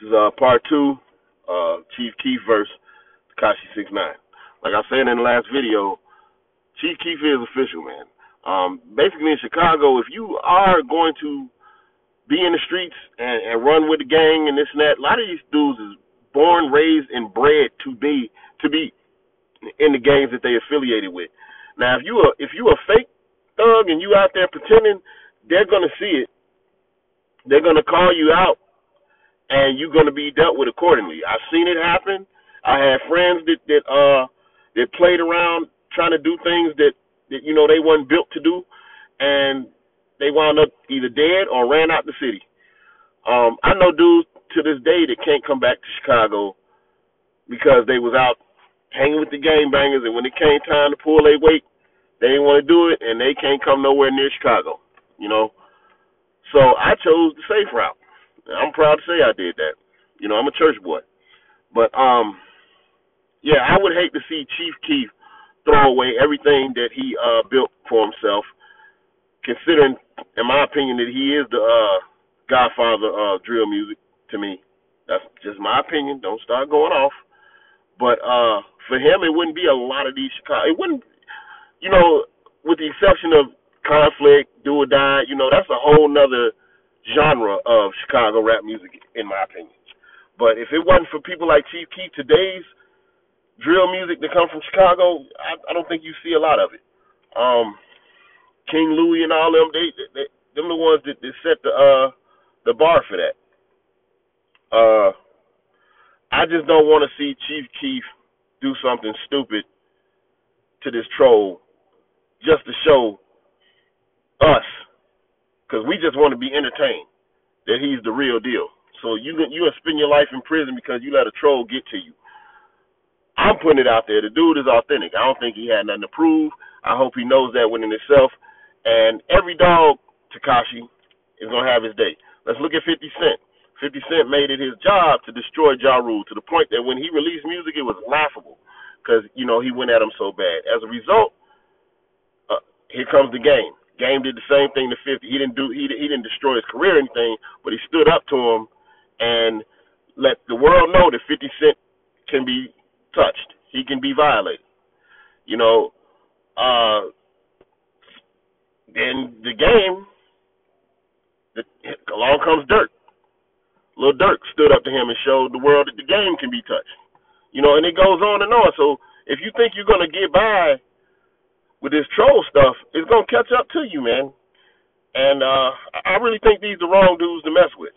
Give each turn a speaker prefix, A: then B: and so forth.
A: This is uh, part two, uh, Chief Keef versus Tekashi Six Nine. Like I said in the last video, Chief Keef is official, man. Um, basically in Chicago, if you are going to be in the streets and, and run with the gang and this and that, a lot of these dudes is born, raised, and bred to be to be in the gangs that they affiliated with. Now, if you are if you a fake thug and you out there pretending, they're gonna see it. They're gonna call you out and you're going to be dealt with accordingly. I've seen it happen. I had friends that that uh that played around trying to do things that that you know they weren't built to do, and they wound up either dead or ran out the city. Um, I know dudes to this day that can't come back to Chicago because they was out hanging with the gang bangers, and when it came time to pull their weight, they didn't want to do it, and they can't come nowhere near Chicago. You know, so I chose the safe route. I'm proud to say I did that. You know, I'm a church boy. But um yeah, I would hate to see Chief Keef throw away everything that he uh built for himself, considering in my opinion that he is the uh godfather of drill music to me. That's just my opinion. Don't start going off. But uh for him it wouldn't be a lot of these Chicago it wouldn't you know, with the exception of conflict, do or die, you know, that's a whole nother genre of Chicago rap music, in my opinion. But if it wasn't for people like Chief Keef, today's drill music that come from Chicago, I, I don't think you see a lot of it. Um, King Louie and all them, they, they them the ones that, that set the uh the bar for that. Uh, I just don't want to see Chief Keef do something stupid to this troll just to show us because we just want to be entertained that he's the real deal. So you you gonna spend your life in prison because you let a troll get to you. I'm putting it out there. The dude is authentic. I don't think he had nothing to prove. I hope he knows that within himself. And every dog, Tekashi, is gonna have his day. Let's look at 50 Cent. 50 Cent made it his job to destroy Ja Rule to the point that when he released music, it was laughable because you know he went at him so bad. As a result, uh, here comes the game. Game did the same thing to 50. He didn't do he he didn't destroy his career or anything, but he stood up to him and let the world know that 50 Cent can be touched. He can be violated. You know, uh then the game the, along comes Durk. Little Durk stood up to him and showed the world that the game can be touched. You know, and it goes on and on. So if you think you're gonna get by with this troll stuff, it's gonna catch up to you, man. And uh I really think these are the wrong dudes to mess with.